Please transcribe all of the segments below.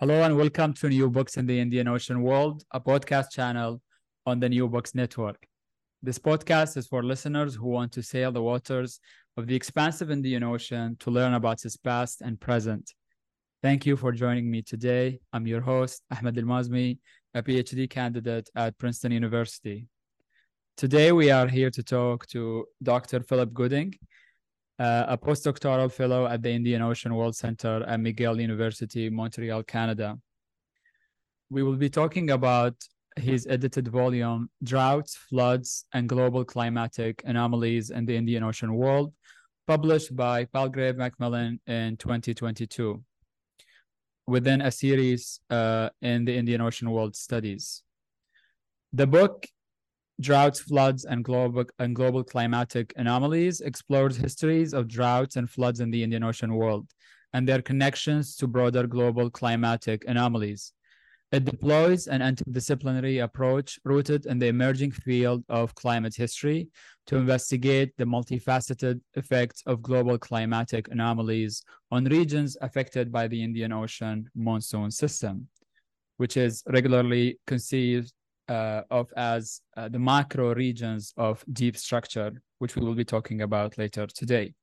Hello and welcome to New Books in the Indian Ocean World, a podcast channel on the New Books Network. This podcast is for listeners who want to sail the waters of the expansive Indian Ocean to learn about its past and present. Thank you for joining me today. I'm your host, Ahmed AlMaazmi, a PhD candidate at Princeton University. Today, we are here to talk to Dr. Philip Gooding, uh, a postdoctoral fellow at the Indian Ocean World Center at McGill University, Montreal, Canada. We will be talking about his edited volume, Droughts, Floods, and Global Climatic Anomalies in the Indian Ocean World, published by Palgrave Macmillan in 2022, within a series uh, in the Indian Ocean World Studies. The book Droughts, Floods, and Global, and Global Climatic Anomalies explores histories of droughts and floods in the Indian Ocean world and their connections to broader global climatic anomalies. It deploys an interdisciplinary approach rooted in the emerging field of climate history to investigate the multifaceted effects of global climatic anomalies on regions affected by the Indian Ocean monsoon system, which is regularly conceived uh, of as uh, the macro regions of deep structure, which we will be talking about later today.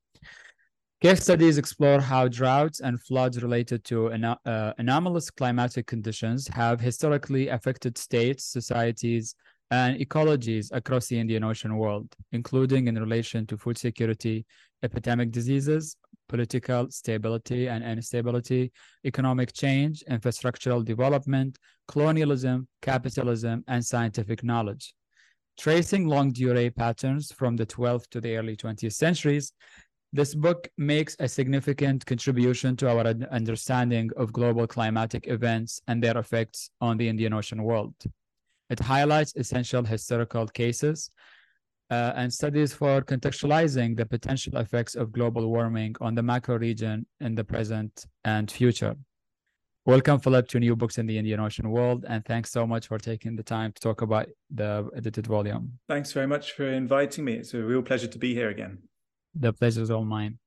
Case studies explore how droughts and floods related to uh, anomalous climatic conditions have historically affected states, societies, and ecologies across the Indian Ocean world, including in relation to food security, epidemic diseases, political stability and instability, economic change, infrastructural development, colonialism, capitalism, and scientific knowledge. Tracing longue durée patterns from the 12th to the early 20th centuries, this book makes a significant contribution to our understanding of global climatic events and their effects on the Indian Ocean world. It highlights essential historical cases uh, and studies for contextualizing the potential effects of global warming on the macro region in the present and future. Welcome, Philip, to New Books in the Indian Ocean World, and thanks so much for taking the time to talk about the edited volume. Thanks very much for inviting me. It's a real pleasure to be here again. The pleasure is all mine.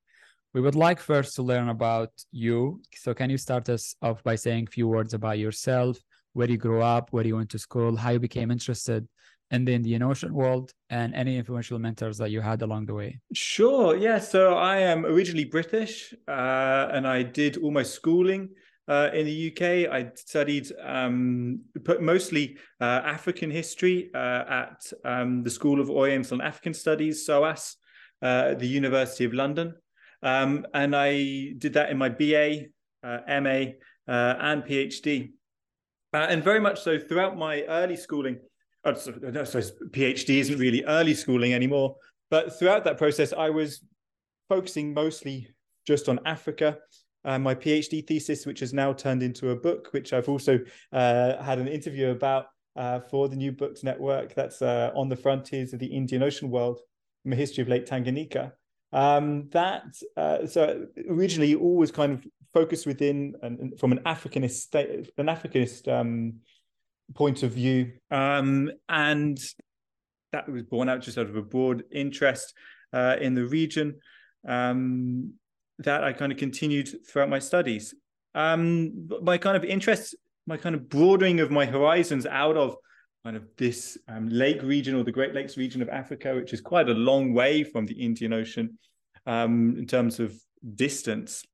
We would like first to learn about you. So, can you start us off by saying a few words about yourself, where you grew up, where you went to school, how you became interested in the Indian Ocean world, and any influential mentors that you had along the way? Sure. Yeah. So I am originally British, uh, and I did all my schooling. Uh, in the UK, I studied um, mostly uh, African history uh, at um, the School of Oriental and African Studies, SOAS, uh, at the University of London. Um, and I did that in my BA, uh, MA, and PhD. and very much so throughout my early schooling, I suppose PhD isn't really early schooling anymore. But throughout that process, I was focusing mostly just on Africa. Uh, my PhD thesis, which has now turned into a book, which I've also uh, had an interview about uh, for the New Books Network. That's uh, on the frontiers of the Indian Ocean world, a history of Lake Tanganyika. Um, that uh, so originally always kind of focused within and from an Africanist state, an Africanist um, point of view, um, and that was born out just out of a broad interest uh, in the region. Um, that I kind of continued throughout my studies. Um, my kind of interest, my kind of broadening of my horizons out of kind of this um, lake region or the Great Lakes region of Africa, which is quite a long way from the Indian Ocean um, in terms of distance,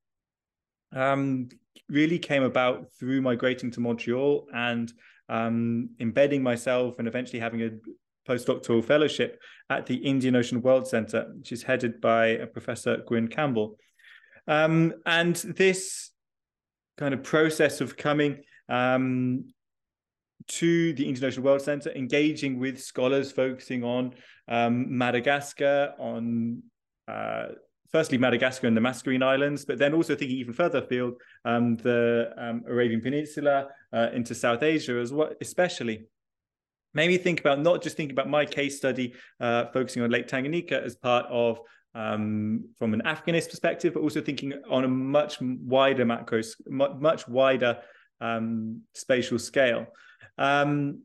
um, really came about through migrating to Montreal and um, embedding myself and eventually having a postdoctoral fellowship at the Indian Ocean World Centre, which is headed by Professor Gwyn Campbell. Um, and this kind of process of coming um, to the Indian Ocean World Centre, engaging with scholars focusing on um, Madagascar, on uh, firstly Madagascar and the Mascarene Islands, but then also thinking even further afield, um, the um, Arabian Peninsula uh, into South Asia as well, especially. Made me think about not just thinking about my case study, uh, focusing on Lake Tanganyika as part of um, from an Africanist perspective, but also thinking on a much wider macro, much wider um, spatial scale. Um,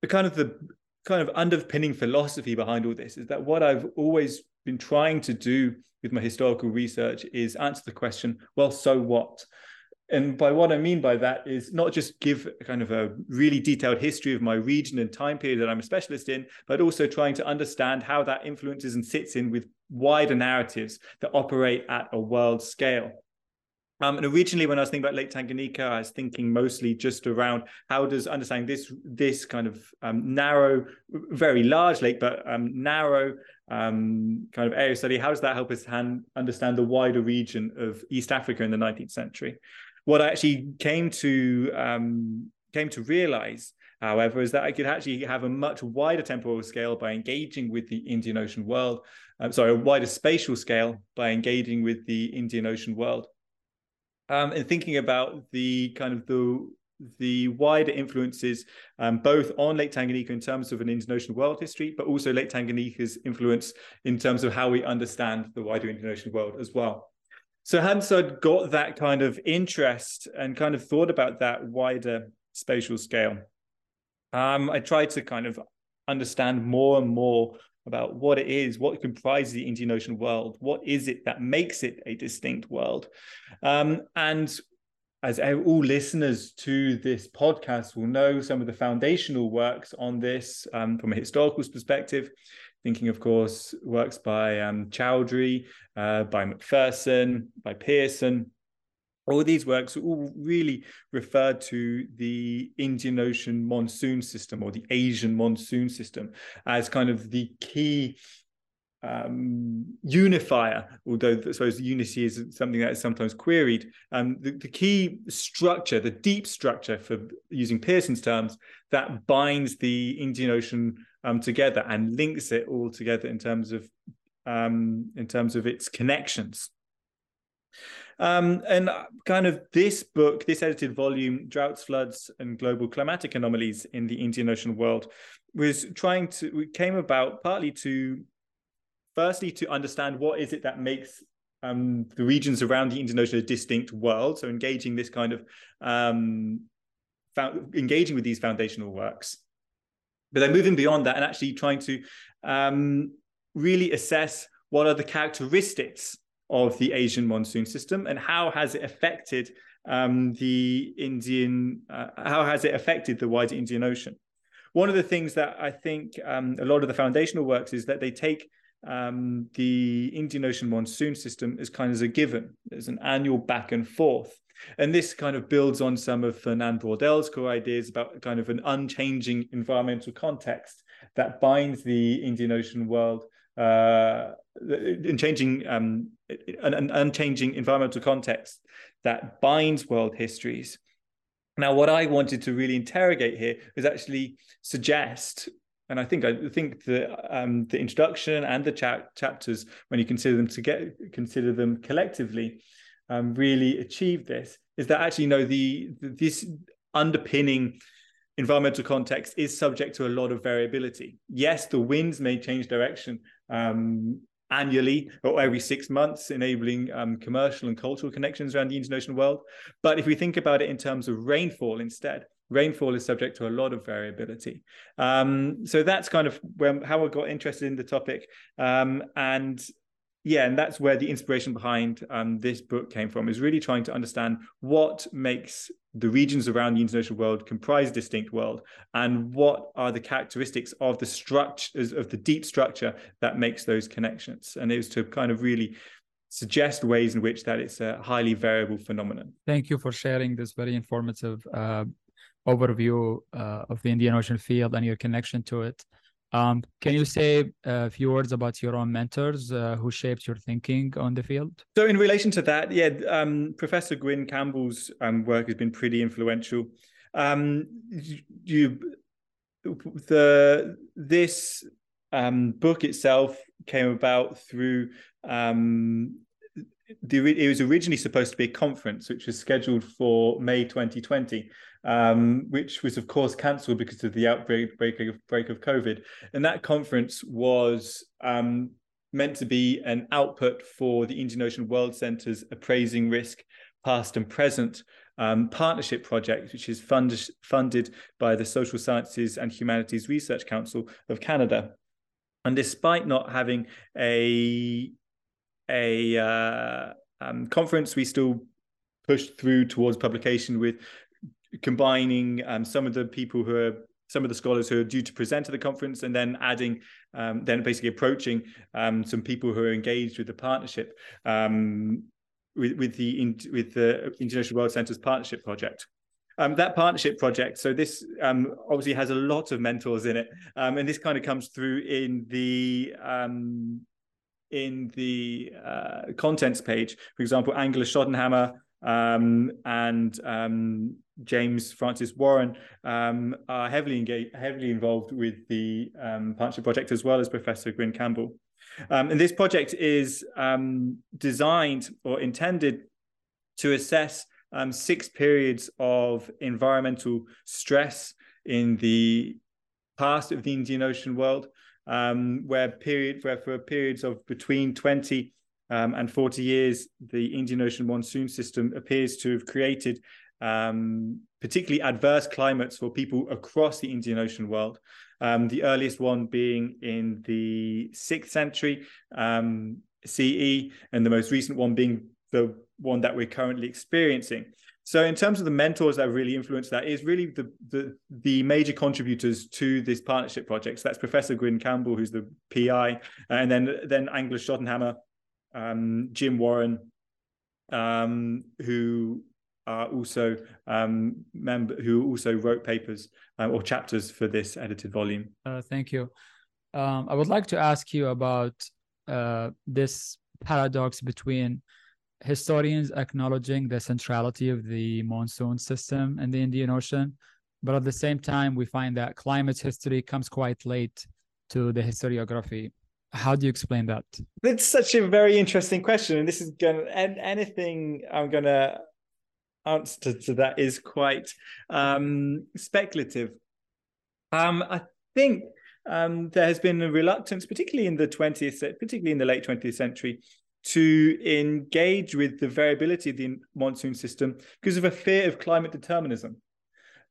the kind of the kind of underpinning philosophy behind all this is that what I've always been trying to do with my historical research is answer the question, well, so what? And by what I mean by that is not just give kind of a really detailed history of my region and time period that I'm a specialist in, but also trying to understand how that influences and sits in with wider narratives that operate at a world scale. Um, and originally, when I was thinking about Lake Tanganyika, I was thinking mostly just around how does understanding this this kind of um, narrow, very large lake, but um, narrow um, kind of area study. How does that help us hand, understand the wider region of East Africa in the 19th century? What I actually came to um, came to realize, however, is that I could actually have a much wider temporal scale by engaging with the Indian Ocean world. Um, sorry, a wider spatial scale by engaging with the Indian Ocean world um, and thinking about the kind of the the wider influences um, both on Lake Tanganyika in terms of an Ocean world history, but also Lake Tanganyika's influence in terms of how we understand the wider Ocean world as well. So I'd got that kind of interest and kind of thought about that wider spatial scale. Um, I tried to kind of understand more and more about what it is, what comprises the Indian Ocean world, what is it that makes it a distinct world. Um, and as all listeners to this podcast will know, some of the foundational works on this um, from a historical perspective, thinking, of course, works by um, Chaudhuri, uh, by McPherson, by Pearson, all these works all really refer to the Indian Ocean monsoon system or the Asian monsoon system as kind of the key um, unifier, although I suppose unity is something that is sometimes queried. Um, the, the, key structure, the deep structure, for using Pearson's terms, that binds the Indian Ocean um, together and links it all together in terms of um, in terms of its connections. Um, and kind of this book, this edited volume, Droughts, Floods, and Global Climatic Anomalies in the Indian Ocean World, was trying to, came about partly to, firstly, to understand what is it that makes um, the regions around the Indian Ocean a distinct world. So engaging this kind of, um, found, engaging with these foundational works. But then moving beyond that and actually trying to um, really assess what are the characteristics of the Asian monsoon system and how has it affected um, the Indian, uh, how has it affected the wider Indian Ocean? One of the things that I think um, a lot of the foundational works is that they take um, the Indian Ocean monsoon system as kind of as a given. There's an annual back and forth. And this kind of builds on some of Fernand Braudel's core ideas about kind of an unchanging environmental context that binds the Indian Ocean world uh, in changing um, an, an unchanging environmental context that binds world histories. Now, what I wanted to really interrogate here is actually suggest, and I think I think the um, the introduction and the cha- chapters, when you consider them to get consider them collectively, um, really achieve this. Is that actually you know the, the this underpinning environmental context is subject to a lot of variability. Yes, the winds may change direction um, annually or every six months, enabling um, commercial and cultural connections around the Ocean world. But if we think about it in terms of rainfall instead, rainfall is subject to a lot of variability. Um, so that's kind of when, how I got interested in the topic. Um, and yeah, and that's where the inspiration behind um, this book came from, is really trying to understand what makes the regions around the Indian Ocean world comprise distinct world and what are the characteristics of the structures of the deep structure that makes those connections. And it was to kind of really suggest ways in which that it's a highly variable phenomenon. Thank you for sharing this very informative uh, overview uh, of the Indian Ocean field and your connection to it. Um, can you say a few words about your own mentors uh, who shaped your thinking on the field? So, in relation to that, yeah, um, Professor Gwyn Campbell's um, work has been pretty influential. Um, you, the this um, book itself came about through um, the, it was originally supposed to be a conference which was scheduled for May 2020, um, which was of course cancelled because of the outbreak break of, break of COVID. And that conference was um, meant to be an output for the Indian Ocean World Centre's appraising risk, past and present um, partnership project, which is funded funded by the Social Sciences and Humanities Research Council of Canada. And despite not having a a uh, um, conference, we still pushed through towards publication with combining um, some of the people who are some of the scholars who are due to present at the conference and then adding um, then basically approaching um, some people who are engaged with the partnership um, with, with the with the Indian Ocean World centers partnership project. Um, that partnership project so this um, obviously has a lot of mentors in it um, and this kind of comes through in the in the uh, contents page. For example angela Schottenhammer um, and James Francis Warren um, are heavily engaged, heavily involved with the um, partnership project, as well as Professor Gwyn Campbell. Um, and this project is um, designed or intended to assess six periods of environmental stress in the past of the Indian Ocean world, where period where for periods of between 20 um, and 40 years, the Indian Ocean monsoon system appears to have created um, particularly adverse climates for people across the Indian Ocean world. Um, the earliest one being in the sixth century um, CE, and the most recent one being the one that we're currently experiencing. So, in terms of the mentors that really influenced that, is really the, the the major contributors to this partnership project. So that's Professor Gwyn Campbell, who's the PI, and then then Angela Schottenhammer, um, Jim Warren, um, who are also um, member who also wrote papers uh, or chapters for this edited volume. Uh, thank you. Um, I would like to ask you about uh, this paradox between historians acknowledging the centrality of the monsoon system in the Indian Ocean, but at the same time, we find that climate history comes quite late to the historiography. How do you explain that? It's such a very interesting question, and this is going to anything I'm going to answer to that is quite um, speculative. Um, I think um, there has been a reluctance, particularly in the 20th, particularly in the late 20th century, to engage with the variability of the monsoon system because of a fear of climate determinism.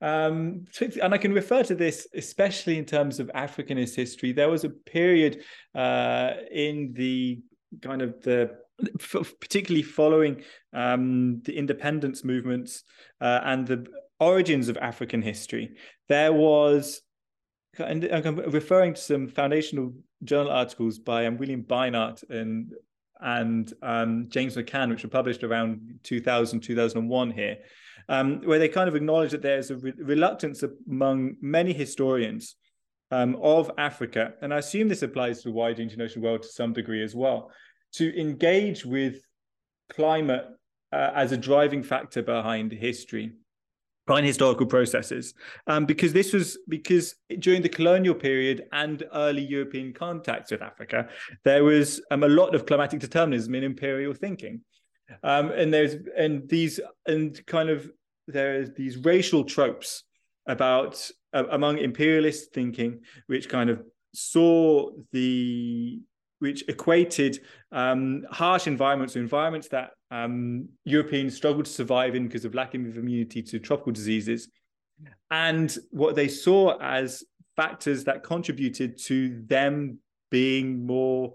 Um, and I can refer to this especially in terms of Africanist history. There was a period uh, in the kind of the particularly following um, the independence movements uh, and the origins of African history. There was, and I'm referring to some foundational journal articles by um, William Beinart and and um, James McCann, which were published around 2000, 2001 here um, where they kind of acknowledge that there's a re- reluctance among many historians um, of Africa, and I assume this applies to the wider Indian Ocean world to some degree as well, to engage with climate uh, as a driving factor behind history behind historical processes. Um, because this was because during the colonial period and early european contacts with africa there was um, a lot of climatic determinism in imperial thinking. Um, and there's and these and kind of there's these racial tropes about uh, among imperialist thinking, which kind of saw the which equated um, harsh environments or environments that um, Europeans struggled to survive in because of lack of immunity to tropical diseases, and what they saw as factors that contributed to them being more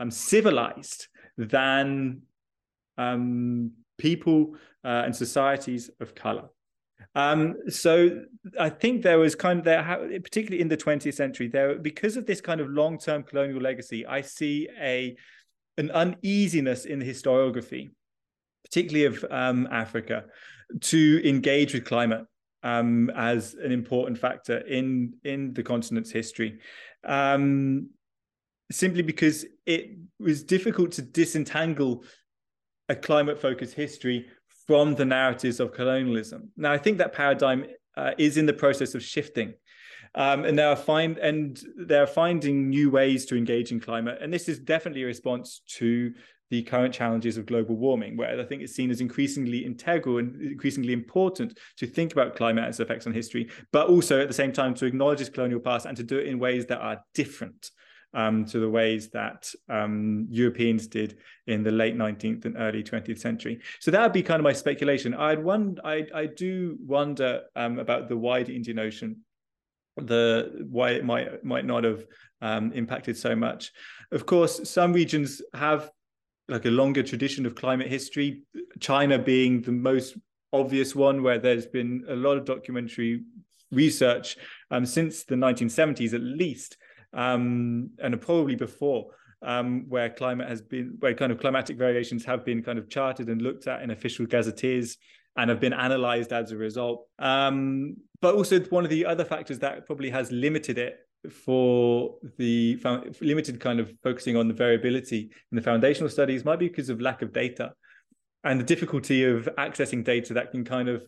um, civilized than um, people uh, and societies of color. Um, so I think there was kind of there, particularly in the 20th century, there because of this kind of long-term colonial legacy, I see a an uneasiness in the historiography, particularly of um, Africa, to engage with climate um, as an important factor in in the continent's history. Um, simply because it was difficult to disentangle a climate focused history from the narratives of colonialism. Now, I think that paradigm uh, is in the process of shifting. Um, and they are find and they're finding new ways to engage in climate, and this is definitely a response to the current challenges of global warming, where I think it's seen as increasingly integral and increasingly important to think about climate and its effects on history, but also at the same time to acknowledge its colonial past and to do it in ways that are different um, to the ways that um, Europeans did in the late 19th and early 20th century. So that would be kind of my speculation. I'd one, I, I do wonder um, about the wider Indian Ocean, the why it might might not have um, impacted so much. Of course, some regions have like a longer tradition of climate history. China being the most obvious one, where there's been a lot of documentary research um, since the 1970s at least um, and probably before, um, where climate has been, where kind of climatic variations have been kind of charted and looked at in official gazetteers and have been analyzed as a result. Um, but also, one of the other factors that probably has limited it for the limited kind of focusing on the variability in the foundational studies might be because of lack of data and the difficulty of accessing data that can kind of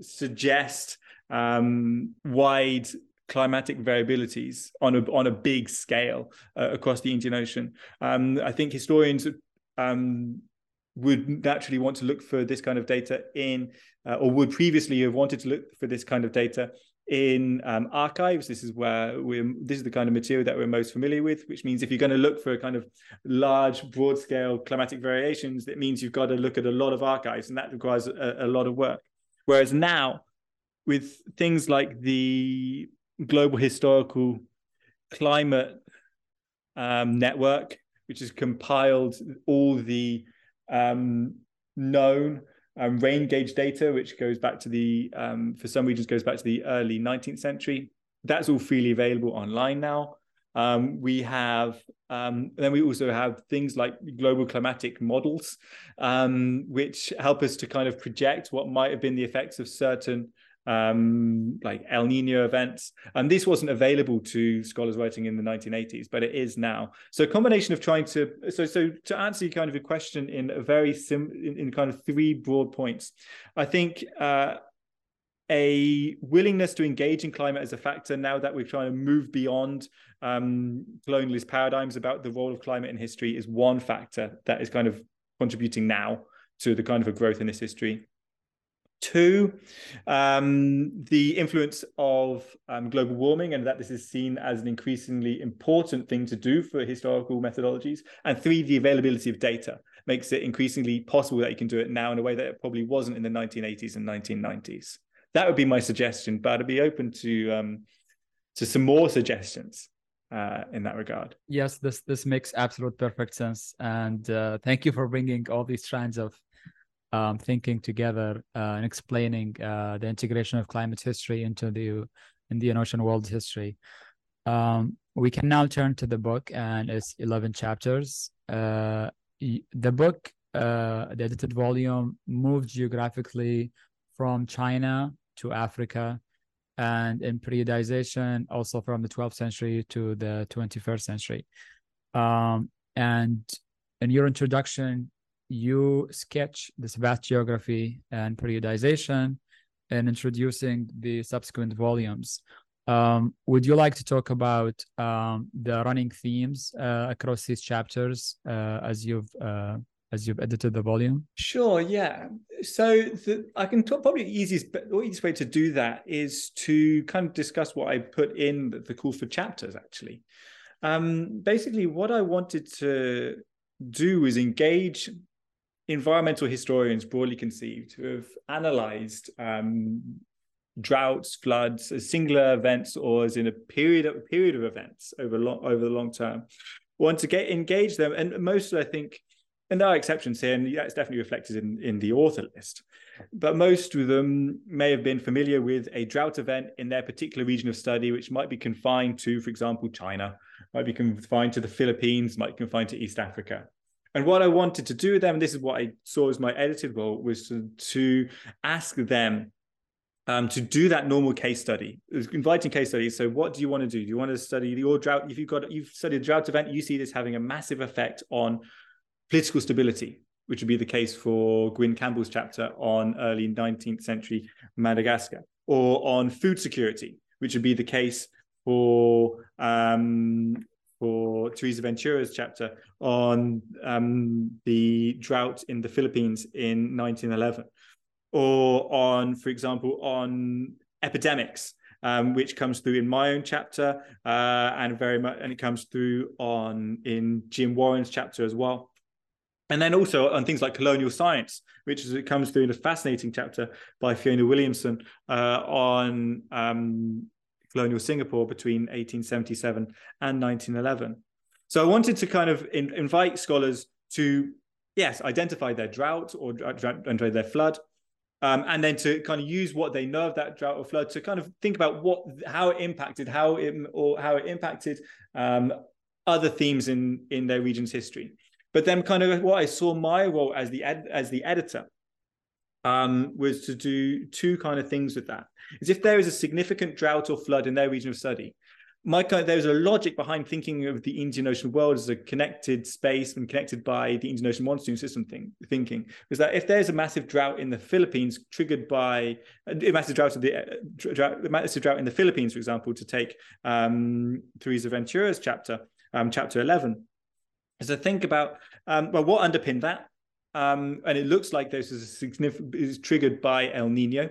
suggest um, wide climatic variabilities on a on a big scale uh, across the Indian Ocean. Um, I think historians um, would naturally want to look for this kind of data in, uh, or would previously have wanted to look for this kind of data in um, archives. This is where we're. This is the kind of material that we're most familiar with. Which means if you're going to look for a kind of large, broad scale climatic variations, that means you've got to look at a lot of archives, and that requires a, a lot of work. Whereas now, with things like the global historical climate um, network, which has compiled all the um, known um, rain gauge data, which goes back to the, um, for some regions, goes back to the early 19th century. That's all freely available online now. Um, we have, um, then we also have things like global climatic models, which help us to kind of project what might have been the effects of certain um, like El Nino events. And this wasn't available to scholars writing in the 1980s, but it is now. So a combination of trying to so so to answer kind of a question in a very sim in, in kind of three broad points. I think uh, a willingness to engage in climate as a factor now that we're trying to move beyond um, colonialist paradigms about the role of climate in history is one factor that is kind of contributing now to the kind of a growth in this history. Two, um, the influence of um, global warming and that this is seen as an increasingly important thing to do for historical methodologies. And three, the availability of data makes it increasingly possible that you can do it now in a way that it probably wasn't in the 1980s and 1990s. That would be my suggestion, but I'd be open to um, to some more suggestions uh, in that regard. Yes, this this makes absolute perfect sense, and uh, thank you for bringing all these strands of um, thinking together uh, and explaining uh, the integration of climate history into the Indian Ocean world history. Um, we can now turn to the book, and it's 11 chapters. Uh, the book, uh, the edited volume, moved geographically from China to Africa, and in periodization, also from the 12th century to the 21st century. Um, and in your introduction, you sketch this vast geography and periodization and introducing the subsequent volumes. Um, would you like to talk about um, the running themes uh, across these chapters uh, as you've uh, as you've edited the volume? Sure. Yeah. So the, I can talk. Probably the easiest, the easiest way to do that is to kind of discuss what I put in the, the call for chapters. Actually, um, basically what I wanted to do was engage environmental historians, broadly conceived, who have analyzed um, droughts, floods, as singular events, or as in a period of a period of events over long over the long term. Want to get engage them, and most I think, and there are exceptions here, and that's definitely reflected in in the author list. But most of them may have been familiar with a drought event in their particular region of study, which might be confined to, for example, China, might be confined to the Philippines, might be confined to East Africa. And what I wanted to do with them, and this is what I saw as my edited role, was to, to ask them um, to do that normal case study, inviting case studies. So, what do you want to do? Do you want to study your drought? If you've got you've studied a drought event, you see this having a massive effect on political stability, which would be the case for Gwyn Campbell's chapter on early 19th century Madagascar, or on food security, which would be the case for um, for Theresa Ventura's chapter on um, the drought in the Philippines in 1911 or on, for example, on epidemics, um, which comes through in my own chapter, uh, and very much, and it comes through on in Jim Warren's chapter as well. And then also on things like colonial science, which is it comes through in a fascinating chapter by Fiona Williamson uh, on um, colonial Singapore between 1877 and 1911. So I wanted to kind of in, invite scholars to, yes, identify their drought or identify their flood, um, and then to kind of use what they know of that drought or flood to kind of think about what how it impacted how it or how it impacted um, other themes in in their region's history. But then, kind of what I saw my role as the ed- as the editor um, was to do two kind of things with that. Is if there is a significant drought or flood in their region of study, my there's a logic behind thinking of the Indian Ocean world as a connected space and connected by the Indian Ocean monsoon system thing, thinking. Is that if there's a massive drought in the Philippines triggered by a massive drought, the, uh, drought, massive drought in the Philippines, for example, to take um, Theresa Ventura's chapter, um, chapter 11, is to think about, um, well, what underpinned that? Um, and it looks like this is is triggered by El Nino,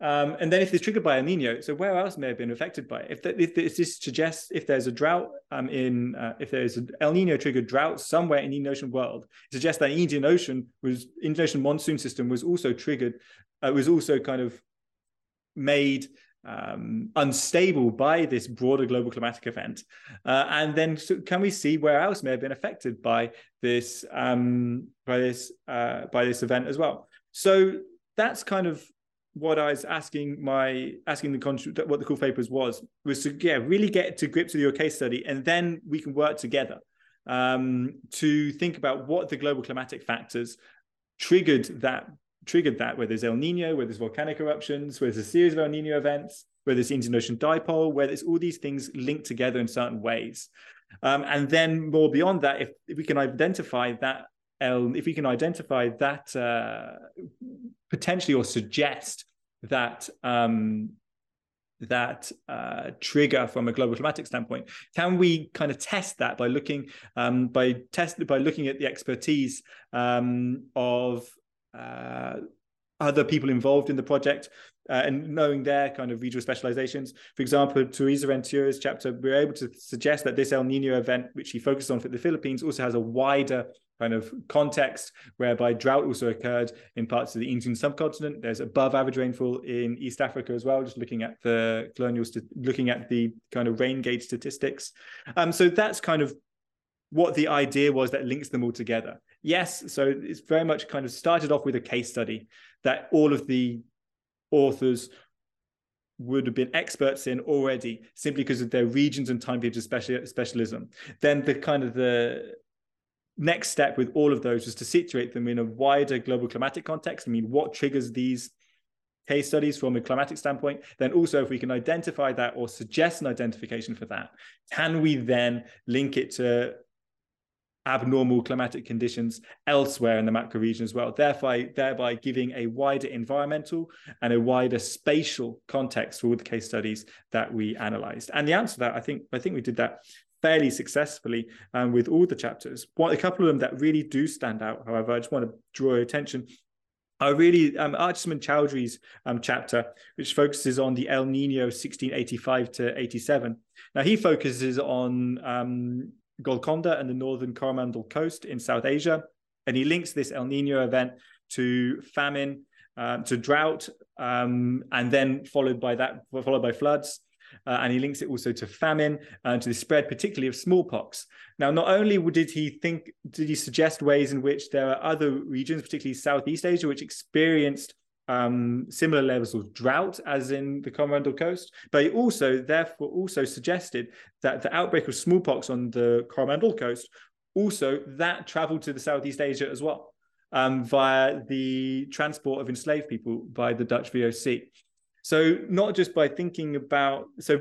um, and then if it's triggered by El Nino, so where else may have been affected by it? If, the, if this suggests if there's a drought um, in, uh, if there's an El Nino triggered drought somewhere in the Indian Ocean world, it suggests that Indian Ocean was, Indian Ocean monsoon system was also triggered, uh, was also kind of made um, unstable by this broader global climatic event. Uh, and then so can we see where else may have been affected by this, um, by this, uh, by this event as well? So that's kind of what I was asking my asking the what the call papers was was to yeah really get to grips with your case study and then we can work together um, to think about what the global climatic factors triggered that triggered that whether there's El Nino whether there's volcanic eruptions whether there's a series of El Nino events whether it's the Indian Ocean dipole where there's all these things linked together in certain ways. Um, and then more beyond that if, if we can identify that El, if we can identify that uh, potentially or suggest that um, that uh, trigger from a global climatic standpoint, can we kind of test that by looking um, by test by looking at the expertise um, of uh, other people involved in the project uh, and knowing their kind of regional specializations. For example, Theresa Ventura's chapter, we we're able to suggest that this El Nino event, which he focused on for the Philippines, also has a wider kind of context whereby drought also occurred in parts of the Indian subcontinent. There's above average rainfall in East Africa as well, just looking at the colonial, st- looking at the kind of rain gauge statistics. Um, so that's kind of what the idea was that links them all together. Yes, so it's very much kind of started off with a case study that all of the authors would have been experts in already simply because of their regions and time periods of special, specialism. Then the kind of the next step with all of those was to situate them in a wider global climatic context. I mean, what triggers these case studies from a climatic standpoint? Then also, if we can identify that or suggest an identification for that, can we then link it to abnormal climatic conditions elsewhere in the macro region as well, thereby, thereby giving a wider environmental and a wider spatial context for all the case studies that we analyzed. And the answer to that, I think, I think we did that fairly successfully um, with all the chapters. One, a couple of them that really do stand out, however, I just want to draw your attention I really um, Archman Chowdhury's um, chapter, which focuses on the El Nino 1685 to 87. Now he focuses on um, Golconda and the northern Coromandel coast in South Asia, and he links this El Nino event to famine, uh, to drought, um, and then followed by that followed by floods. Uh, and he links it also to famine and to the spread, particularly of smallpox. Now, not only did he think, did he suggest ways in which there are other regions, particularly Southeast Asia, which experienced um, similar levels of drought as in the Coromandel Coast, but he also, therefore, also suggested that the outbreak of smallpox on the Coromandel Coast also that traveled to the Southeast Asia as well um, via the transport of enslaved people by the Dutch VOC. So not just by thinking about so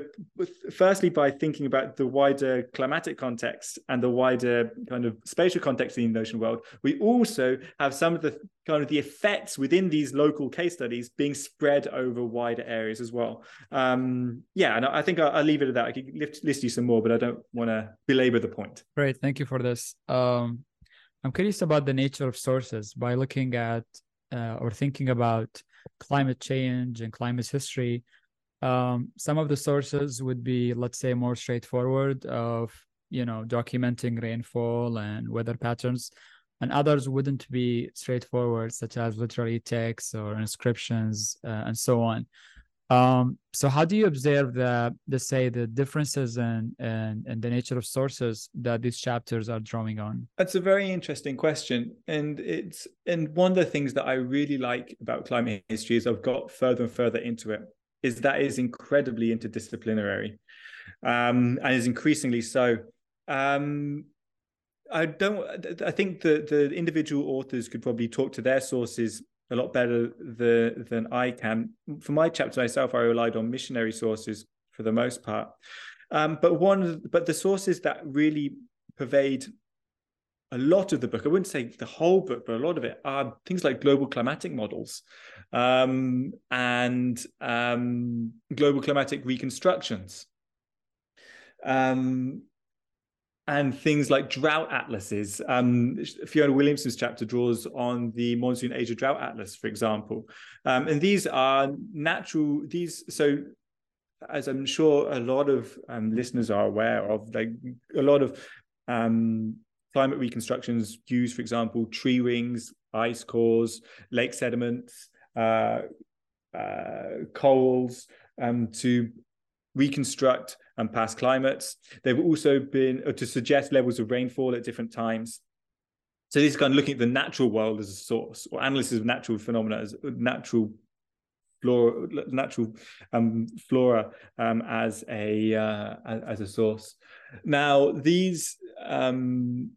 firstly by thinking about the wider climatic context and the wider kind of spatial context in the ocean world, we also have some of the kind of the effects within these local case studies being spread over wider areas as well. Um, yeah, and I think I'll, I'll, leave it at that. I could list you some more, but I don't want to belabor the point. Great, thank you for this. Um, I'm curious about the nature of sources by looking at uh, or thinking about climate change and climate history, um, some of the sources would be, let's say, more straightforward of you know documenting rainfall and weather patterns, and others wouldn't be straightforward, such as literary texts or inscriptions uh, and so on. Um, so how do you observe the, the say the differences in, in the nature of sources that these chapters are drawing on? That's a very interesting question. And it's and one of the things that I really like about climate history is I've got further and further into it, is that is incredibly interdisciplinary. Um, and is increasingly so. Um, I don't. I think the the individual authors could probably talk to their sources a lot better the, than I can. For my chapter myself, I relied on missionary sources for the most part. Um, but one, but the sources that really pervade a lot of the book, I wouldn't say the whole book, but a lot of it are things like global climatic models um, and um, global climatic reconstructions. Um, and things like drought atlases. Um, Fiona Williamson's chapter draws on the Monsoon Asia Drought Atlas, for example. Um, and these are natural, these, so as I'm sure a lot of um, listeners are aware of, like a lot of um, climate reconstructions use, for example, tree rings, ice cores, lake sediments, uh, uh, corals um, to reconstruct and past climates. They've also been uh, to suggest levels of rainfall at different times. So this is kind of looking at the natural world as a source, or analysis of natural phenomena as natural flora, natural um, flora um, as a uh, as a source. Now these um,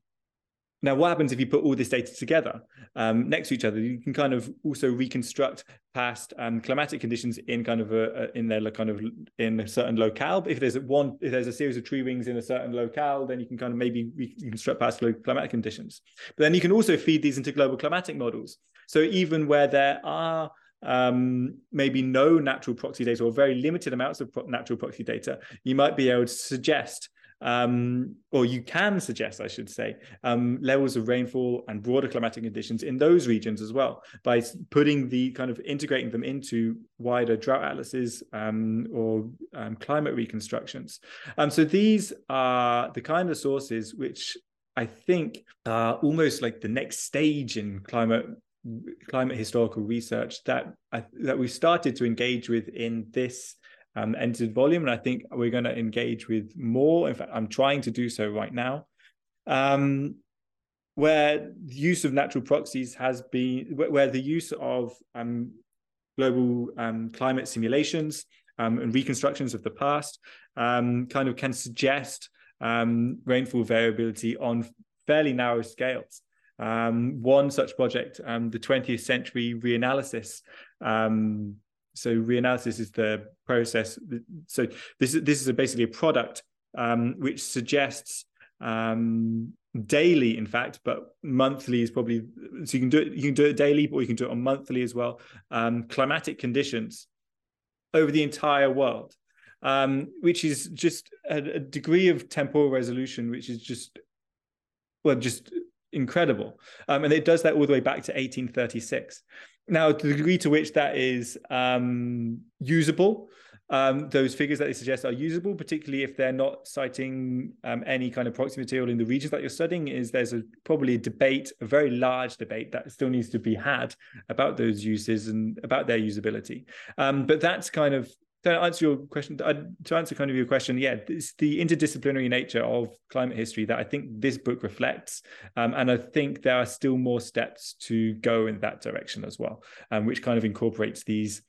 now, what happens if you put all this data together um, next to each other? You can kind of also reconstruct past um, climatic conditions in kind of a, a, in their kind of in a certain locale. But If there's one, if there's a series of tree rings in a certain locale, then you can kind of maybe reconstruct past climatic conditions. But then you can also feed these into global climatic models. So even where there are um, maybe no natural proxy data or very limited amounts of natural proxy data, you might be able to suggest um, or you can suggest, I should say, um, levels of rainfall and broader climatic conditions in those regions as well by putting the kind of integrating them into wider drought atlases um, or um, climate reconstructions. Um, so these are the kind of sources which I think are almost like the next stage in climate climate historical research that I, that we started to engage with in this um, entered volume. And I think we're going to engage with more. In fact, I'm trying to do so right now. Um, where the use of natural proxies has been, where the use of um, global um, climate simulations um, and reconstructions of the past um, kind of can suggest rainfall variability on fairly narrow scales. Um, one such project, um, the 20th century reanalysis um, so reanalysis is the process. So this is this is a basically a product um, which suggests um, daily, in fact, but monthly is probably so you can do it. You can do it daily, or you can do it on monthly as well. Um, climatic conditions over the entire world, um, which is just a, a degree of temporal resolution, which is just well, just incredible. Um, and it does that all the way back to 1836. Now, the degree to which that is um, usable, um, those figures that they suggest are usable, particularly if they're not citing um, any kind of proxy material in the regions that you're studying, is there's a, probably a debate, a very large debate that still needs to be had about those uses and about their usability. Um, but that's kind of to answer your question, to answer kind of your question, yeah, it's the interdisciplinary nature of climate history that I think this book reflects, um, and I think there are still more steps to go in that direction as well, um, which kind of incorporates these,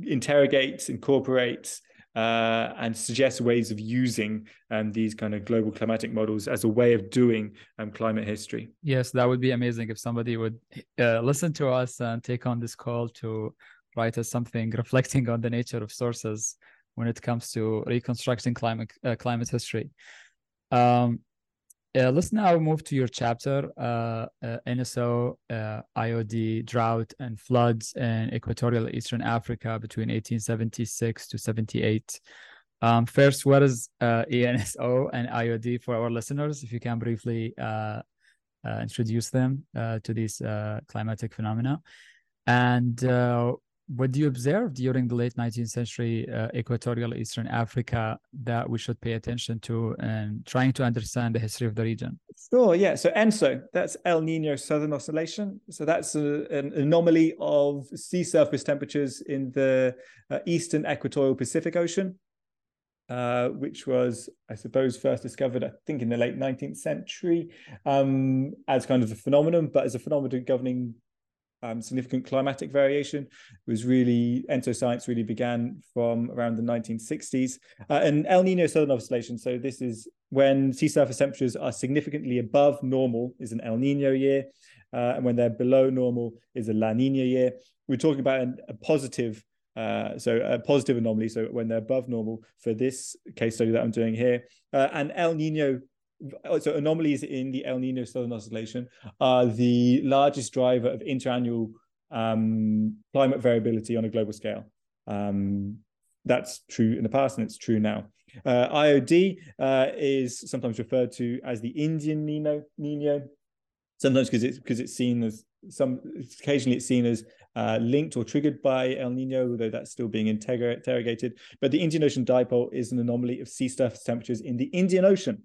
interrogates, incorporates, uh, and suggests ways of using um, these kind of global climatic models as a way of doing um, climate history. Yes, that would be amazing if somebody would uh, listen to us and take on this call to write as something reflecting on the nature of sources when it comes to reconstructing climate uh, climate history. Um, uh, let's now move to your chapter, uh, uh ENSO, uh, IOD, drought and floods in equatorial Eastern Africa between 1876 to 78. Um, first, what is uh, ENSO and IOD for our listeners? If you can briefly introduce them to these climatic phenomena. And what do you observe during the late 19th century uh, equatorial eastern africa that we should pay attention to and trying to understand the history of the region? Sure yeah. So enso that's el nino southern oscillation. So that's a, an anomaly of sea surface temperatures in the uh, eastern equatorial pacific ocean uh, which was, I suppose, first discovered, I think, in the late 19th century um, as kind of a phenomenon, but as a phenomenon governing um, significant climatic variation. It was really science really began from around the 1960s. Uh, and El Nino southern oscillation. So this is when sea surface temperatures are significantly above normal is an El Nino year, uh, and when they're below normal is a La Nina year. We're talking about an, a positive. Uh, so a positive anomaly. So when they're above normal for this case study that I'm doing here, uh, and El Nino so anomalies in the El Nino Southern Oscillation are the largest driver of interannual um, climate variability on a global scale. Um, that's true in the past and it's true now. Uh, IOD uh, is sometimes referred to as the Indian Nino, Nino sometimes because it's because it's seen as some occasionally it's seen as uh, linked or triggered by El Nino, although that's still being interrogated. But the Indian Ocean dipole is an anomaly of sea surface temperatures in the Indian Ocean.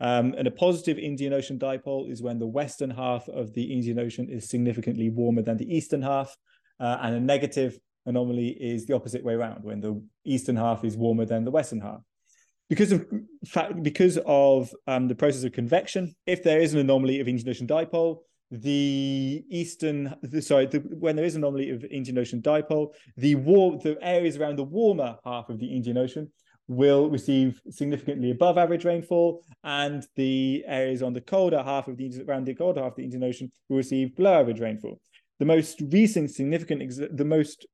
Um, and a positive Indian Ocean dipole is when the western half of the Indian Ocean is significantly warmer than the eastern half. Uh, and a negative anomaly is the opposite way around, when the eastern half is warmer than the western half. Because of fact, because of um, the process of convection, if there is an anomaly of Indian Ocean dipole, the eastern sorry the, when there is an anomaly of Indian Ocean dipole, the war the areas around the warmer half of the Indian Ocean will receive significantly above average rainfall, and the areas on the colder half of the around the colder half of the Indian Ocean will receive below average rainfall. The most recent significant, the most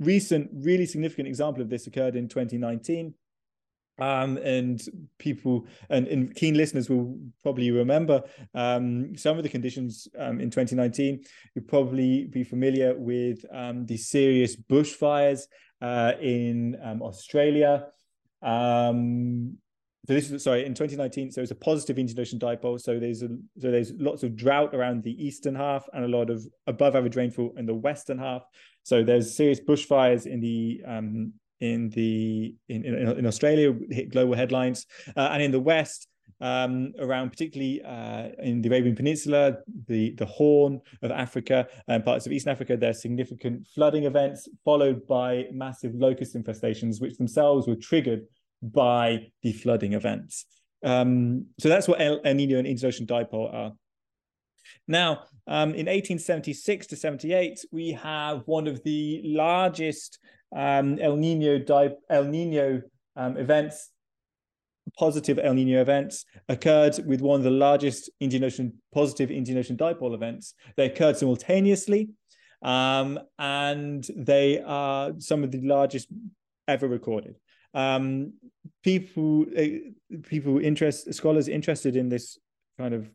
recent really significant example of this occurred in 2019. Um, and people and, and, keen listeners will probably remember um, some of the conditions um, in 2019. You'll probably be familiar with um, the serious bushfires uh, in um, Australia um, so this is sorry in 2019. So it's a positive Indian dipole. So there's a, so there's lots of drought around the eastern half and a lot of above average rainfall in the western half. So there's serious bushfires in the um, in the in, in, in Australia hit global headlines, uh, and in the west um, around particularly uh, in the Arabian Peninsula, the, the Horn of Africa, and parts of Eastern Africa, there's significant flooding events followed by massive locust infestations, which themselves were triggered by the flooding events. Um, so that's what El, El Nino and Indian Ocean dipole are. Now, um, in 1876 to 78, we have one of the largest um, El Nino El Nino um, events positive El Nino events occurred with one of the largest Indian Ocean positive Indian Ocean dipole events. They occurred simultaneously, um, and they are some of the largest ever recorded. Um, people, uh, people interest scholars interested in this kind of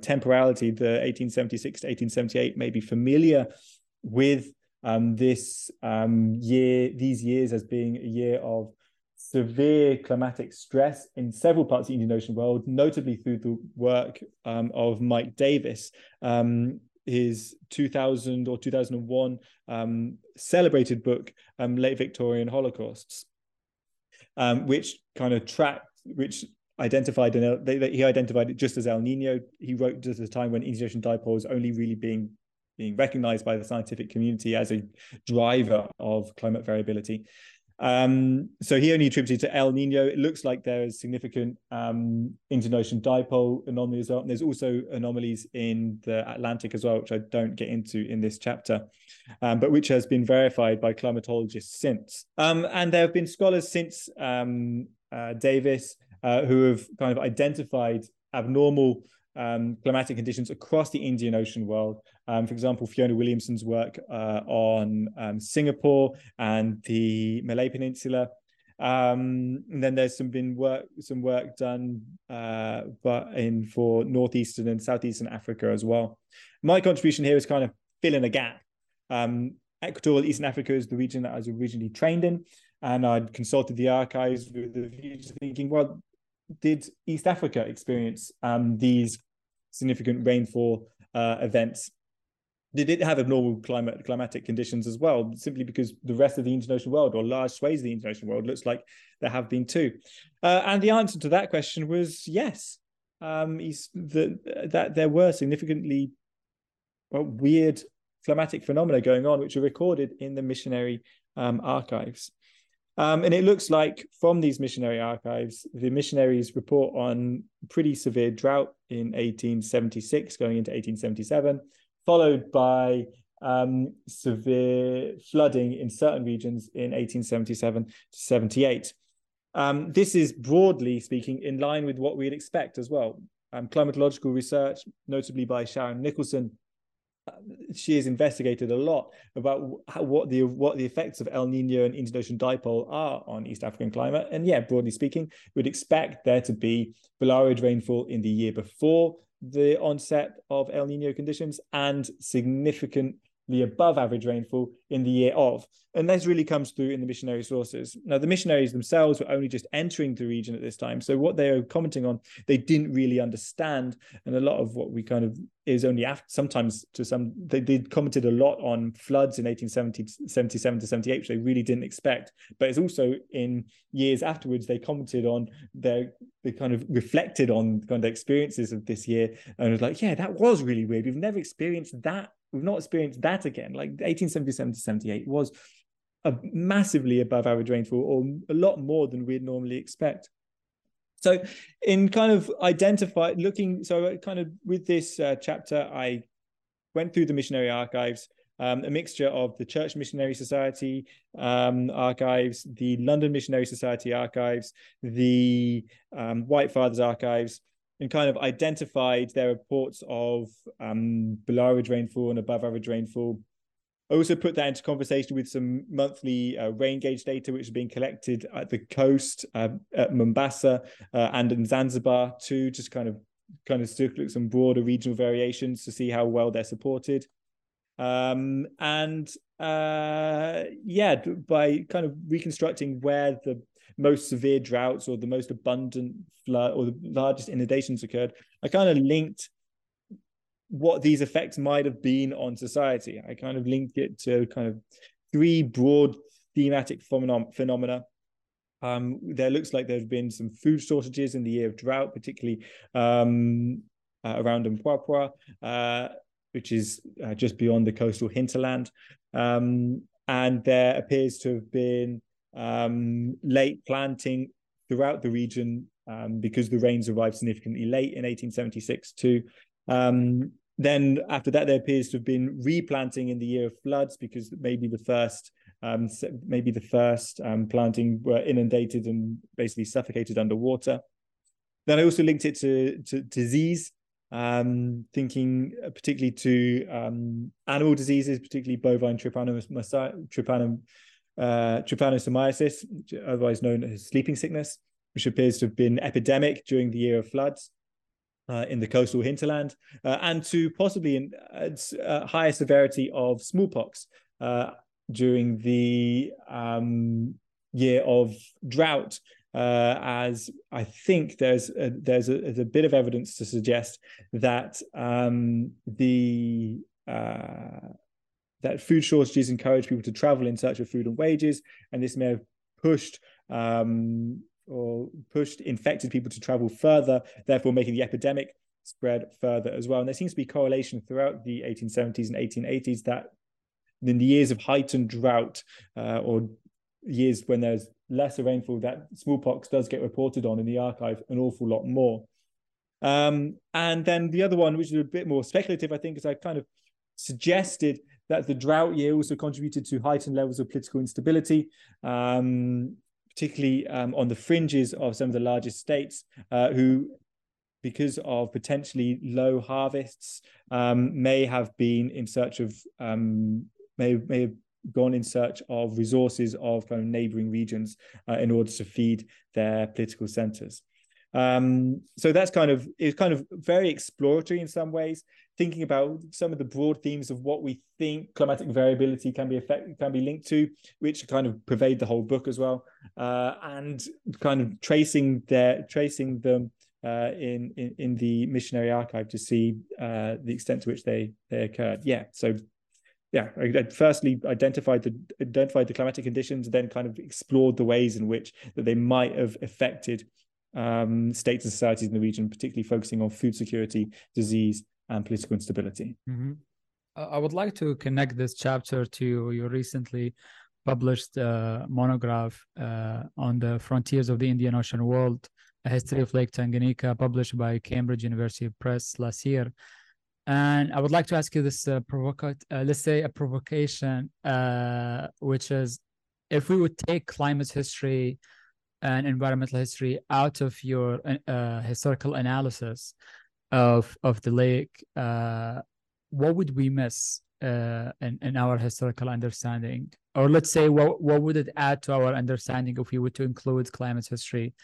temporality, the 1876 to 1878, may be familiar with um, this um, year, these years as being a year of severe climatic stress in several parts of the Indian Ocean world, notably through the work um, of Mike Davis. Um, his 2000 or 2001 um, celebrated book, um, Late Victorian Holocausts, um, which kind of tracked, which identified an they, they, he identified it just as El Nino. He wrote just at a time when Indian Ocean dipole was only really being being recognized by the scientific community as a driver of climate variability. Um, so he only attributed to El Nino. It looks like there is significant um, Indian dipole anomaly as well. And there's also anomalies in the Atlantic as well, which I don't get into in this chapter, um, but which has been verified by climatologists since. Um, and there have been scholars since um, uh, Davis uh, who have kind of identified abnormal um, climatic conditions across the Indian Ocean world. Um, for example, Fiona Williamson's work uh, on um, Singapore and the Malay Peninsula. Um, and then there's some been work some work done uh, but in for northeastern and southeastern Africa as well. My contribution here is kind of filling a gap. Um, Equatorial Eastern Africa is the region that I was originally trained in, and I'd consulted the archives with the view to thinking, well, did East Africa experience um, these significant rainfall uh, events? Did it have abnormal climate climatic conditions as well? Simply because the rest of the Indian Ocean world, or large swathes of the Indian Ocean world, looks like there have been too. Uh, and the answer to that question was yes. Um, the, that there were significantly well, weird climatic phenomena going on, which are recorded in the missionary um, archives. Um, and it looks like from these missionary archives, the missionaries report on pretty severe drought in 1876 going into 1877, followed by um, severe flooding in certain regions in 1877 to 78. Um, this is broadly speaking in line with what we'd expect as well. Um, climatological research, notably by Sharon Nicholson, she has investigated a lot about how, what the what the effects of El Nino and Indian Ocean dipole are on East African climate. And yeah, broadly speaking, we'd expect there to be below rainfall in the year before the onset of El Nino conditions and significantly above average rainfall in the year of. And this really comes through in the missionary sources. Now, the missionaries themselves were only just entering the region at this time. So, what they are commenting on, they didn't really understand. And a lot of what we kind of is only after, sometimes to some, they did commented a lot on floods in 1877 to 78, which they really didn't expect. But it's also in years afterwards, they commented on their, they kind of reflected on kind of experiences of this year and was like, yeah, that was really weird. We've never experienced that We've not experienced that again. Like 1877 to 78 was a massively above average rainfall, or a lot more than we'd normally expect. So, in kind of identify, looking, so kind of with this uh, chapter, I went through the missionary archives, um, a mixture of the Church Missionary Society um, archives, the London Missionary Society archives, the um, White Fathers archives, and kind of identified their reports of um, below average rainfall and above average rainfall. I also put that into conversation with some monthly uh, rain gauge data, which is being collected at the coast uh, at Mombasa uh, and in Zanzibar too, just kind of kind of look at some broader regional variations to see how well they're supported. Um, and uh, yeah, by kind of reconstructing where the most severe droughts or the most abundant flood or the largest inundations occurred, I kind of linked what these effects might have been on society. I kind of linked it to kind of three broad thematic phenom- phenomena. Um, there looks like there have been some food shortages in the year of drought, particularly um, uh, around Mpwapwa, uh, which is uh, just beyond the coastal hinterland. Um, and there appears to have been um, late planting throughout the region um, because the rains arrived significantly late in 1876 too. Um, then after that, there appears to have been replanting in the year of floods because maybe the first um, maybe the first um, planting were inundated and basically suffocated underwater. Then I also linked it to, to disease, um, thinking particularly to um, animal diseases, particularly bovine uh, trypanosomiasis, otherwise known as sleeping sickness, which appears to have been epidemic during the year of floods. Uh, in the coastal hinterland, uh, and to possibly in uh, higher severity of smallpox uh, during the um, year of drought, uh, as I think there's a, there's, a, there's a bit of evidence to suggest that um, the uh, that food shortages encourage people to travel in search of food and wages, and this may have pushed um, or pushed infected people to travel further, therefore making the epidemic spread further as well. And there seems to be correlation throughout the 1870s and 1880s that in the years of heightened drought uh, or years when there's lesser rainfall, that smallpox does get reported on in the archive an awful lot more. Um, and then the other one, which is a bit more speculative, I think, is I kind of suggested that the drought year also contributed to heightened levels of political instability, um, particularly um, on the fringes of some of the largest states uh, who because of potentially low harvests, um, may have been in search of um, may may have gone in search of resources of kind of neighboring regions uh, in order to feed their political centers. Um, so that's kind of it's kind of very exploratory in some ways, thinking about some of the broad themes of what we think climatic variability can be affect can be linked to, which kind of pervade the whole book as well, uh, and kind of tracing their tracing them uh, in, in in the missionary archive to see uh, the extent to which they they occurred. Yeah, so yeah, I firstly identified the identified the climatic conditions, then kind of explored the ways in which that they might have affected um, states and societies in the region, particularly focusing on food security, disease, and political instability. Mm-hmm. I would like to connect this chapter to your recently published uh, monograph uh, on the frontiers of the Indian Ocean world, a history of Lake Tanganyika, published by Cambridge University Press last year. And I would like to ask you this uh, uh, let's say a provocation, uh, which is if we would take climate history and environmental history out of your uh, historical analysis of of the lake, uh, what would we miss uh, in in our historical understanding? Or let's say, what what would it add to our understanding if we were to include climate history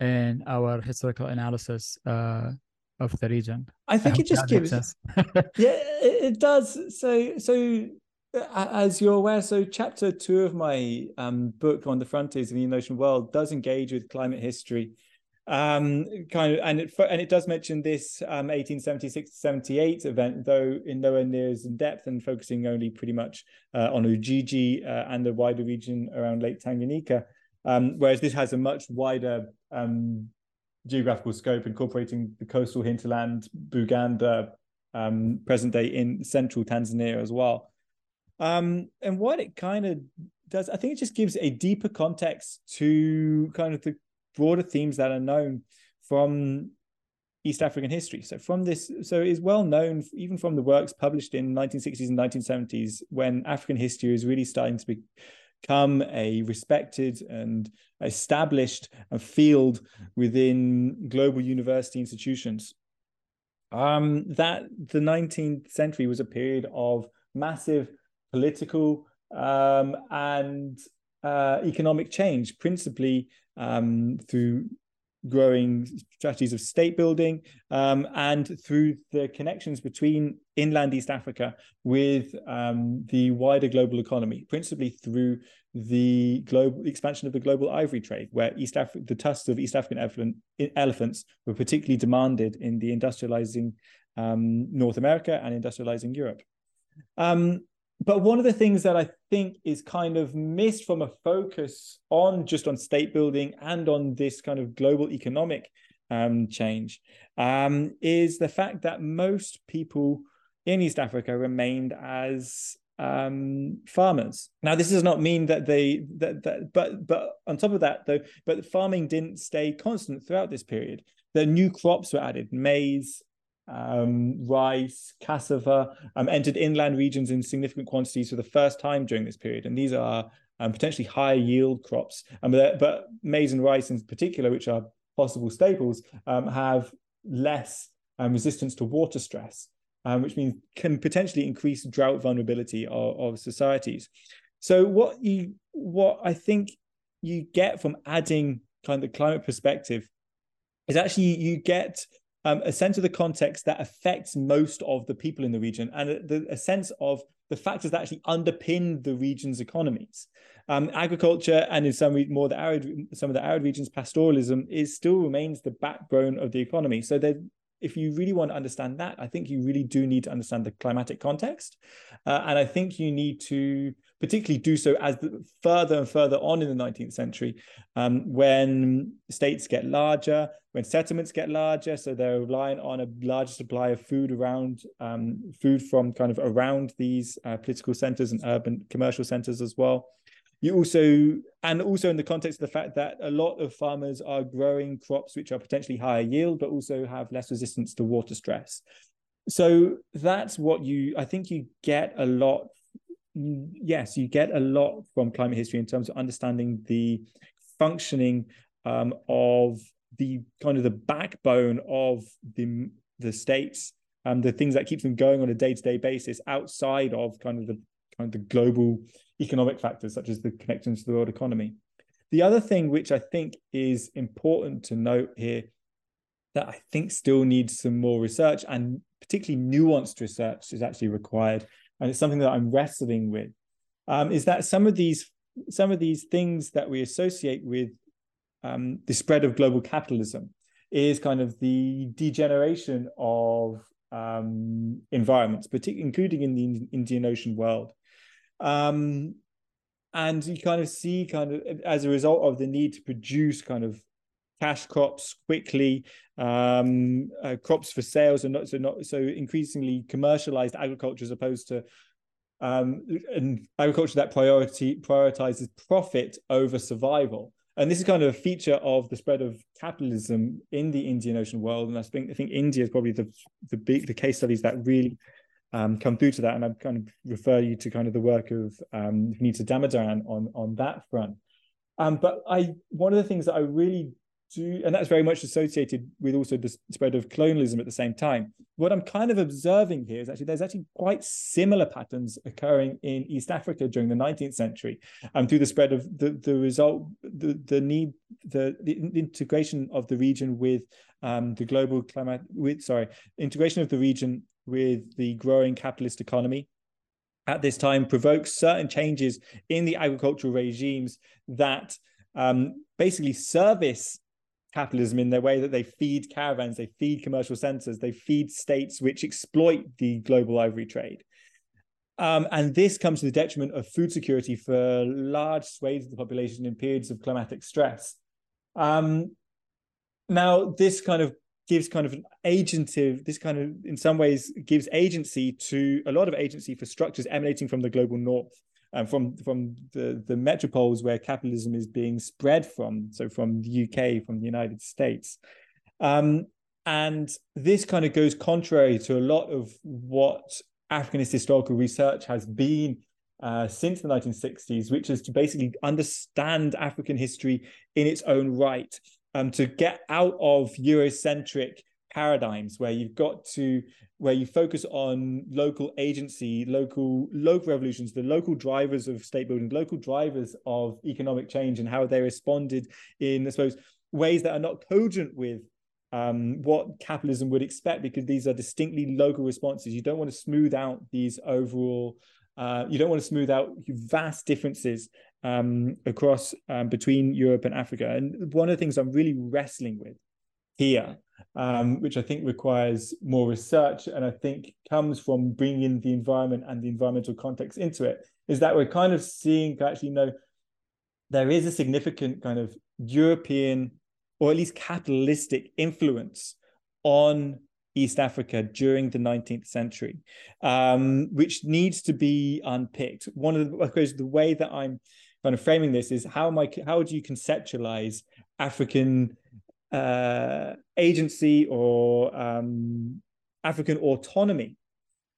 in our historical analysis uh, of the region? I think I it just gives. yeah, it does. So so as you're aware, so chapter two of my um, book on the frontiers of the Indian Ocean world does engage with climate history, um, kind of, and it and it does mention this um, 1876 78 event, though in nowhere near as in depth and focusing only pretty much uh, on Ujiji uh, and the wider region around Lake Tanganyika, um, whereas this has a much wider um, geographical scope, incorporating the coastal hinterland, Buganda, um, present day in central Tanzania as well. Um, and what it kind of does, I think it just gives a deeper context to kind of the broader themes that are known from East African history. So from this, so it's well known even from the works published in 1960s and 1970s when African history is really starting to become a respected and established field within global university institutions. Um, that the 19th century was a period of massive political um, and uh, economic change, principally um, through growing strategies of state building um, and through the connections between inland East Africa with um, the wider global economy, principally through the global expansion of the global ivory trade, where East Africa, the tusks of East African elephant, elephants were particularly demanded in the industrializing um, North America and industrializing Europe. Um, but one of the things that I think is kind of missed from a focus on just on state building and on this kind of global economic um, change um, is the fact that most people in East Africa remained as um, farmers. Now, this does not mean that they that, that but but on top of that though, but farming didn't stay constant throughout this period. The new crops were added: maize, um, rice, cassava, um, entered inland regions in significant quantities for the first time during this period. And these are um, potentially higher yield crops. But, but, maize and rice in particular, which are possible staples, um, have less um, resistance to water stress, um, which means can potentially increase drought vulnerability of, of societies. So what you what I think you get from adding kind of the climate perspective is actually you get um, a sense of the context that affects most of the people in the region and a, the, a sense of the factors that actually underpin the region's economies. Um, agriculture and in some more the arid some of the arid regions, pastoralism is still remains the backbone of the economy. So there if you really want to understand that, I think you really do need to understand the climatic context. Uh, and I think you need to particularly do so as the, further and further on in the 19th century, um, when states get larger, when settlements get larger, so they're reliant on a larger supply of food around um, food from kind of around these uh, political centers and urban commercial centers as well. You also, and also in the context of the fact that a lot of farmers are growing crops which are potentially higher yield, but also have less resistance to water stress. So that's what you, I think you get a lot yes, you get a lot from climate history in terms of understanding the functioning um, of the kind of the backbone of the the states and the things that keeps them going on a day-to-day basis outside of kind of the kind of the global economic factors such as the connections to the world economy. The other thing which I think is important to note here that I think still needs some more research and particularly nuanced research is actually required and it's something that I'm wrestling with, um, is that some of these some of these things that we associate with um, the spread of global capitalism is kind of the degeneration of um, environments, particularly including in the Indian Ocean world. Um, and you kind of see kind of as a result of the need to produce kind of cash crops quickly, um, uh, crops for sales, and not so not so increasingly commercialized agriculture as opposed to um, and agriculture that priority prioritizes profit over survival. And this is kind of a feature of the spread of capitalism in the Indian Ocean world. And I think I think India is probably the the big the case studies that really um, come through to that. And I kind of refer you to kind of the work of um, Nita Damodaran on on that front. Um, but I one of the things that I really do, and that's very much associated with also the spread of colonialism at the same time. What I'm kind of observing here is actually there's actually quite similar patterns occurring in East Africa during the 19th century, um, through the spread of the the result, the the need, the, the integration of the region with um, the global climate, with sorry, integration of the region with the growing capitalist economy at this time provokes certain changes in the agricultural regimes that um, basically service capitalism in their way that they feed caravans, they feed commercial centers, they feed states which exploit the global ivory trade. Um, and this comes to the detriment of food security for large swathes of the population in periods of climatic stress. Um, now, this kind of gives kind of an agentive, this kind of, in some ways, gives agency to a lot of agency for structures emanating from the global north from from the the metropoles where capitalism is being spread from, so from the UK, from the United States. Um, and this kind of goes contrary to a lot of what Africanist historical research has been uh, since the 1960s, which is to basically understand African history in its own right, um, to get out of Eurocentric paradigms where you've got to where you focus on local agency local local revolutions the local drivers of state building local drivers of economic change and how they responded in i suppose ways that are not cogent with um, what capitalism would expect because these are distinctly local responses you don't want to smooth out these overall uh, you don't want to smooth out vast differences um, across um, between Europe and Africa. And one of the things I'm really wrestling with here um, which I think requires more research and I think comes from bringing the environment and the environmental context into it, is that we're kind of seeing actually know there is a significant kind of European or at least capitalistic influence on East Africa during the 19th century, um, which needs to be unpicked. One of the, I the way that I'm kind of framing this is how am I, how do you conceptualize African uh, agency or um, African autonomy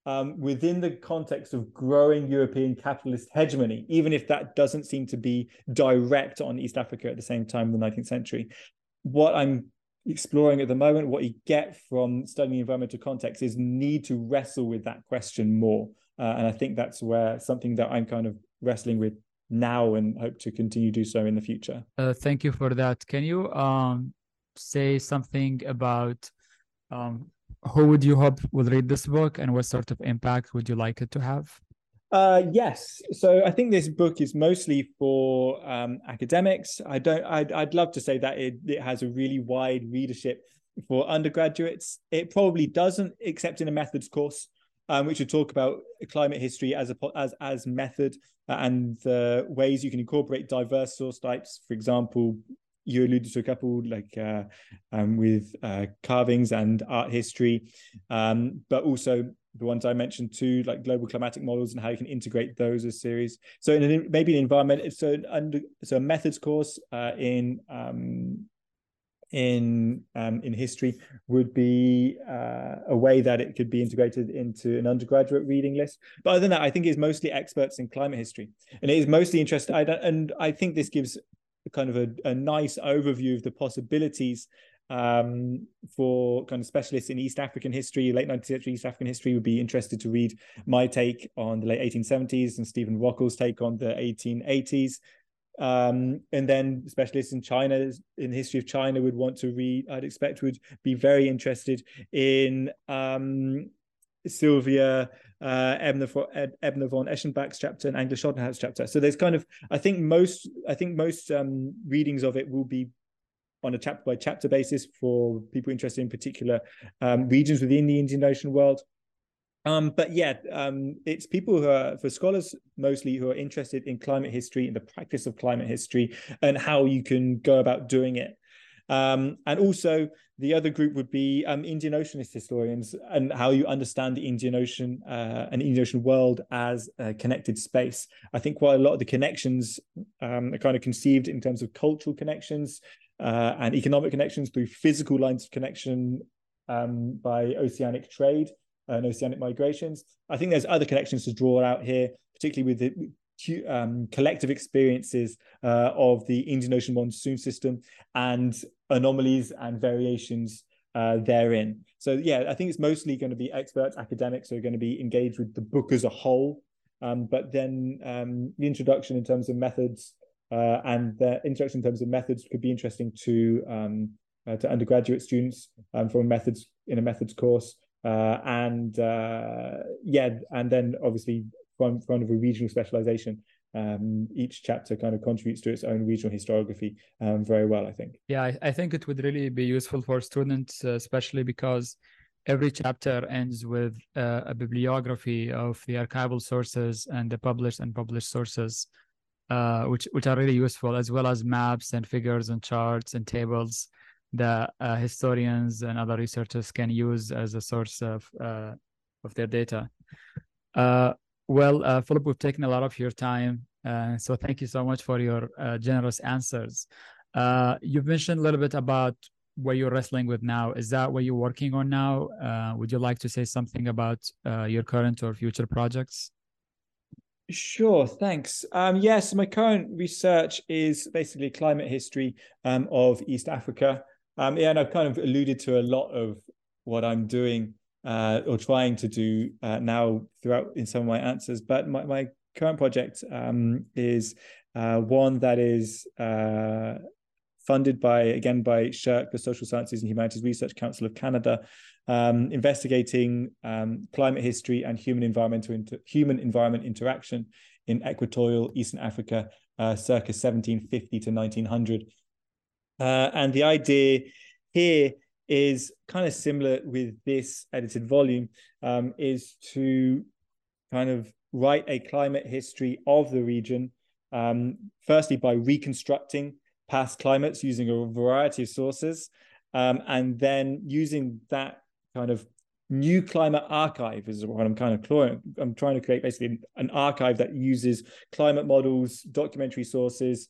um, within the context of growing European capitalist hegemony, even if that doesn't seem to be direct on East Africa at the same time in the 19th century. What I'm exploring at the moment, what you get from studying environmental context is need to wrestle with that question more. Uh, and I think that's where something that I'm kind of wrestling with now and hope to continue to do so in the future. Uh, thank you for that. Can you um, say something about um, who would you hope will read this book and what sort of impact would you like it to have? Uh, yes. So I think this book is mostly for um, academics. I don't. I'd, I'd love to say that it, it has a really wide readership for undergraduates. It probably doesn't, except in a methods course, um, which would talk about climate history as a as as method uh, and the ways you can incorporate diverse source types. For example, you alluded to a couple like uh, um, with uh, carvings and art history, um, but also the ones I mentioned too, like global climatic models and how you can integrate those as series. So in an, maybe an environment, so under so a methods course uh, in um, in um, in history would be uh, a way that it could be integrated into an undergraduate reading list. But other than that, I think it's mostly experts in climate history, and it is mostly interested. I and I think this gives kind of a, a nice overview of the possibilities um, for kind of specialists in East African history, late 19th century East African history, would be interested to read my take on the late 1870s and Stephen Rockel's take on the 1880s. Um, and then specialists in China, in the history of China, would want to read, I'd expect, would be very interested in um, Silvia uh, Ebner, von Eschenbach's chapter and Agnes Schottenhammer's chapter. So there's kind of, I think most, I think most um, readings of it will be on a chapter by chapter basis for people interested in particular um, regions within the Indian Ocean world. Um, but yeah, um, it's people who are, for scholars mostly, who are interested in climate history and the practice of climate history and how you can go about doing it. Um, and also, the other group would be um, Indian Oceanist historians and how you understand the Indian Ocean uh, and Indian Ocean world as a connected space. I think quite a lot of the connections um, are kind of conceived in terms of cultural connections uh, and economic connections through physical lines of connection um, by oceanic trade and oceanic migrations. I think there's other connections to draw out here, particularly with the um, collective experiences uh, of the Indian Ocean monsoon system and anomalies and variations uh, therein. So yeah, I think it's mostly going to be experts, academics who are going to be engaged with the book as a whole. Um, but then um, the introduction in terms of methods uh, and the introduction in terms of methods could be interesting to um, uh, to undergraduate students um, from methods in a methods course. Uh, and uh, yeah, and then obviously from kind of a regional specialization. Um, each chapter kind of contributes to its own regional historiography um, very well, I think. Yeah, I, I, think it would really be useful for students, uh, especially because every chapter ends with uh, a bibliography of the archival sources and the published and published sources uh, which which are really useful, as well as maps and figures and charts and tables that uh, historians and other researchers can use as a source of uh, of their data. Uh, well, uh, Philip, we've taken a lot of your time, so thank you so much for your generous answers. you've mentioned a little bit about what you're wrestling with now. Is that what you're working on now? would you like to say something about your current or future projects? Sure, thanks. Um, yes, my current research is basically climate history um, of East Africa. Um, yeah, and I've kind of alluded to a lot of what I'm doing uh, or trying to do uh, now throughout in some of my answers. But my, my current project um, is uh, one that is uh, funded by, again, by SSHRC, the Social Sciences and Humanities Research Council of Canada, um, investigating um, climate history and human environmental inter- human environment interaction in equatorial Eastern Africa, uh, circa 1750 to 1900. Uh, and the idea here is kind of similar with this edited volume, um, is to kind of write a climate history of the region, um, firstly by reconstructing past climates using a variety of sources, um, and then using that kind of new climate archive is what I'm kind of trying. I'm trying to create basically an archive that uses climate models, documentary sources,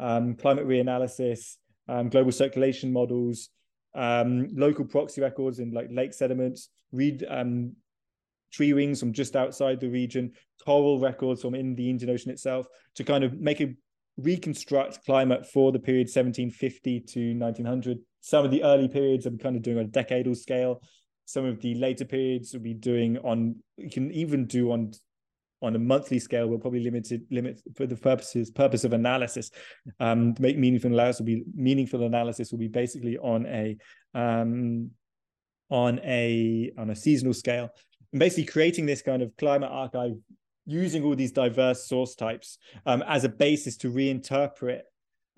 um, climate reanalysis, um, global circulation models, um, local proxy records in like lake sediments, read um, tree rings from just outside the region, coral records from in the Indian Ocean itself, to kind of make a reconstruct climate for the period 1750 to 1900. Some of the early periods I'm kind of doing on a decadal scale some of the later periods will be doing on you can even do on on a monthly scale we're probably limited limit for the purposes purpose of analysis. Um make meaningful analysis will be meaningful analysis will be basically on a um on a on a seasonal scale. And basically creating this kind of climate archive using all these diverse source types um, as a basis to reinterpret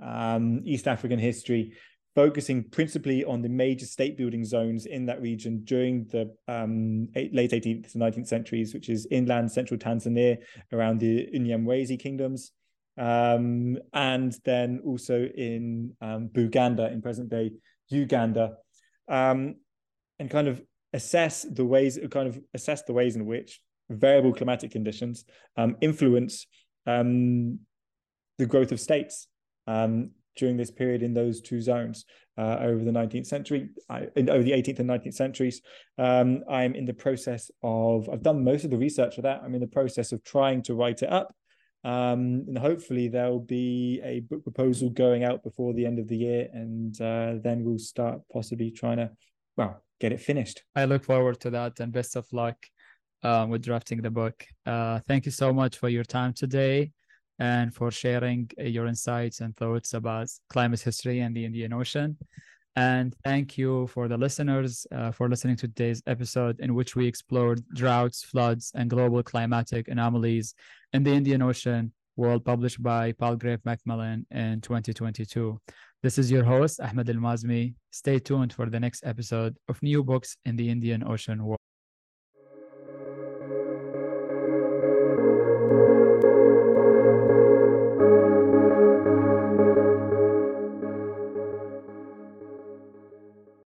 um, East African history focusing principally on the major state building zones in that region during the um, late 18th to 19th centuries, which is inland central Tanzania around the Unyamwezi kingdoms, um, and then also in um, Buganda in present day Uganda, um, and kind of assess the ways, kind of assess the ways in which variable climatic conditions um, influence um, the growth of states. Um, during this period in those two zones uh, over the 19th century, I, over the 18th and 19th centuries. Um, I'm in the process of, I've done most of the research for that. I'm in the process of trying to write it up. Um, and hopefully there'll be a book proposal going out before the end of the year, and uh, then we'll start possibly trying to, well, get it finished. I look forward to that, and best of luck um, with drafting the book. Uh, thank you so much for your time today and for sharing uh, your insights and thoughts about climate history and the Indian Ocean. And thank you for the listeners uh, for listening to today's episode, in which we explored droughts, floods, and global climatic anomalies in the Indian Ocean, world published by Palgrave Macmillan in 2022. This is your host, Ahmed AlMaazmi. Stay tuned for the next episode of New Books in the Indian Ocean World.